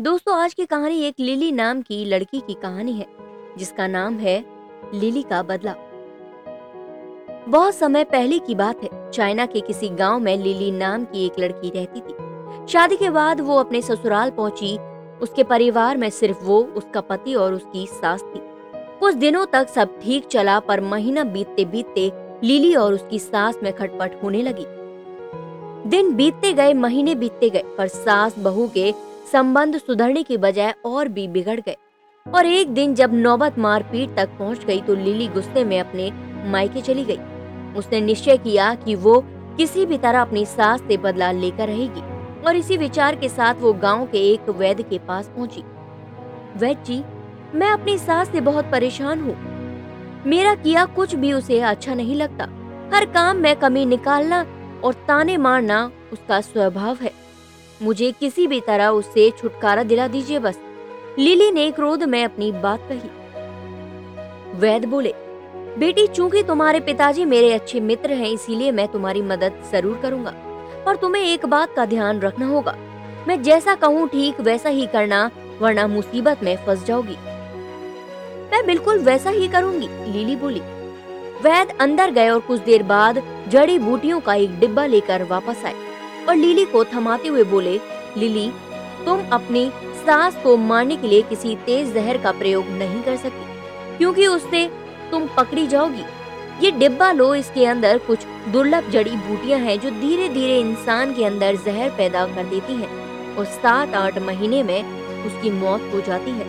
दोस्तों, आज की कहानी एक लिली नाम की लड़की की कहानी है, जिसका नाम है लिली का बदला। बहुत समय पहले की बात है, चाइना के किसी गाँव में लिली नाम की एक लड़की रहती थी। शादी के बाद वो अपने ससुराल पहुँची, उसके परिवार में सिर्फ़ वो, उसका पति और उसकी सास थी। कुछ दिनों तक सब ठीक चला, पर महीना बीतते बीतते लिली और उसकी सास में खटपट होने लगी। दिन बीतते गए, महीने बीतते गए, पर सास, बहू के संबंध सुधरने की बजाय और भी बिगड़ गए। और एक दिन जब नौबत मारपीट तक पहुँच गई तो लिली गुस्से में अपने मायके चली गई। उसने निश्चय किया कि वो किसी भी तरह अपनी सास से बदला लेकर रहेगी और इसी विचार के साथ वो गाँव के एक वैद्य के पास पहुँची। वैद्य जी मैं अपनी सास से बहुत परेशान हूँ। मेरा किया कुछ भी उसे अच्छा नहीं लगता। हर काम में कमी निकालना और ताने मारना उसका स्वभाव है। मुझे किसी भी तरह उससे छुटकारा दिला दीजिए बस। लिली ने क्रोध में अपनी बात कही। वैद बोले, बेटी, चूँकि तुम्हारे पिताजी मेरे अच्छे मित्र हैं, इसीलिए मैं तुम्हारी मदद ज़रूर करूँगा। पर तुम्हें एक बात का ध्यान रखना होगा। मैं जैसा कहूँ, ठीक वैसा ही करना, वरना मुसीबत में फंस जाओगी। मैं बिल्कुल वैसा ही करूँगी, लीली बोली। वैद अंदर गए और कुछ देर बाद जड़ी बूटियों का एक डिब्बा लेकर वापस आए। और लिली को थमाते हुए बोले, लिली, तुम अपनी सास को मारने के लिए किसी तेज जहर का प्रयोग नहीं कर सकती, क्योंकि उससे तुम पकड़ी जाओगी। ये डिब्बा लो, इसके अंदर कुछ दुर्लभ जड़ी बूटियाँ हैं जो धीरे धीरे इंसान के अंदर जहर पैदा कर देती हैं और सात आठ महीने में उसकी मौत हो जाती है।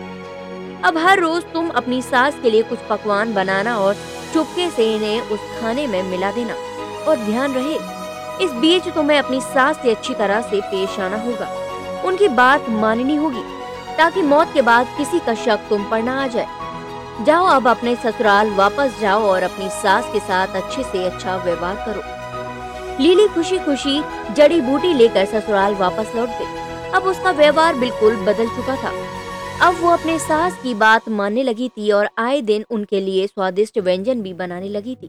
अब हर रोज तुम अपनी सास के लिए कुछ पकवान बनाना और चुपके से इन्हें उस खाने में मिला देना। और ध्यान रहे इस बीच तुम्हें अपनी सास से अच्छी तरह से पेश आना होगा। उनकी बात माननी होगी, ताकि मौत के बाद किसी का शक तुम पर न आ जाए। जाओ अब अपने ससुराल वापस जाओ और अपनी सास के साथ अच्छे से अच्छा व्यवहार करो। लीली खुशी खुशी जड़ी बूटी लेकर ससुराल वापस लौट गई। अब उसका व्यवहार बिल्कुल बदल चुका था। अब वो अपने सास की बात मानने लगी थी और आए दिन उनके लिए स्वादिष्ट व्यंजन भी बनाने लगी थी।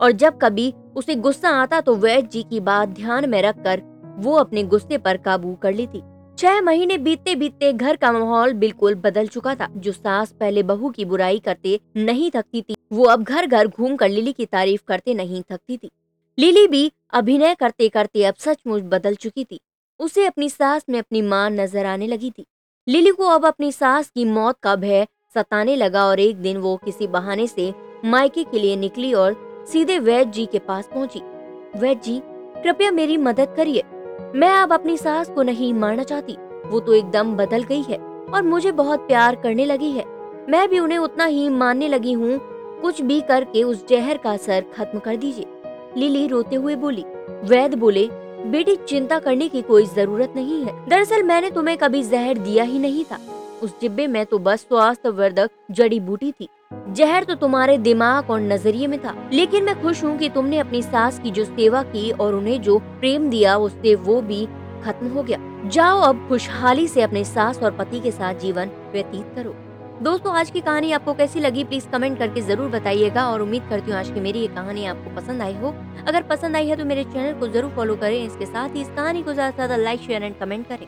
और जब कभी उसे गुस्सा आता तो वैद्य जी की बात ध्यान में रखकर वो अपने गुस्से पर काबू कर ली थी छह महीने बीतते बीतते घर का माहौल बिल्कुल बदल चुका था। जो सास पहले बहू की बुराई करते नहीं थकती थी, वो अब घर घर घूम कर लिली की तारीफ़ करते नहीं थकती थी। लिली भी अभिनय करते करते अब सचमुच बदल चुकी थी। उसे अपनी सास में अपनी माँ नज़र आने लगी थी। लिली को अब अपनी सास की मौत का भय सताने लगा और एक दिन वो किसी बहाने से मायके के लिए निकली और सीधे वैद्य जी के पास पहुँची। वैद्य जी, कृपया मेरी मदद करिए। मैं अब अपनी सास को नहीं मारना चाहती। वो तो एकदम बदल गई है और मुझे बहुत प्यार करने लगी है। मैं भी उन्हें उतना ही मानने लगी हूँ। कुछ भी करके उस जहर का असर खत्म कर दीजिए। लिली रोते हुए बोली वैद बोले, बेटी, चिंता करने की कोई ज़रूरत नहीं है। दरअसल मैंने तुम्हें कभी जहर दिया ही नहीं था। उस डिब्बे में तो बस स्वास्थ्य वर्धक जड़ी बूटी थी। जहर तो तुम्हारे दिमाग और नज़रिए में था, लेकिन मैं खुश हूँ कि तुमने अपनी सास की जो सेवा की और उन्हें जो प्रेम दिया, उससे वो भी खत्म हो गया। जाओ अब खुशहाली से अपने सास और पति के साथ जीवन व्यतीत करो। दोस्तों, आज की कहानी आपको कैसी लगी? प्लीज़ कमेंट करके ज़रूर बताइएगा और उम्मीद करती हूँ आज की मेरी ये कहानी आपको पसंद आई हो। अगर पसंद आई है तो मेरे चैनल को ज़रूर फॉलो करें। इसके साथ ही इस कहानी को ज़्यादा से ज़्यादा लाइक शेयर एंड कमेंट करें।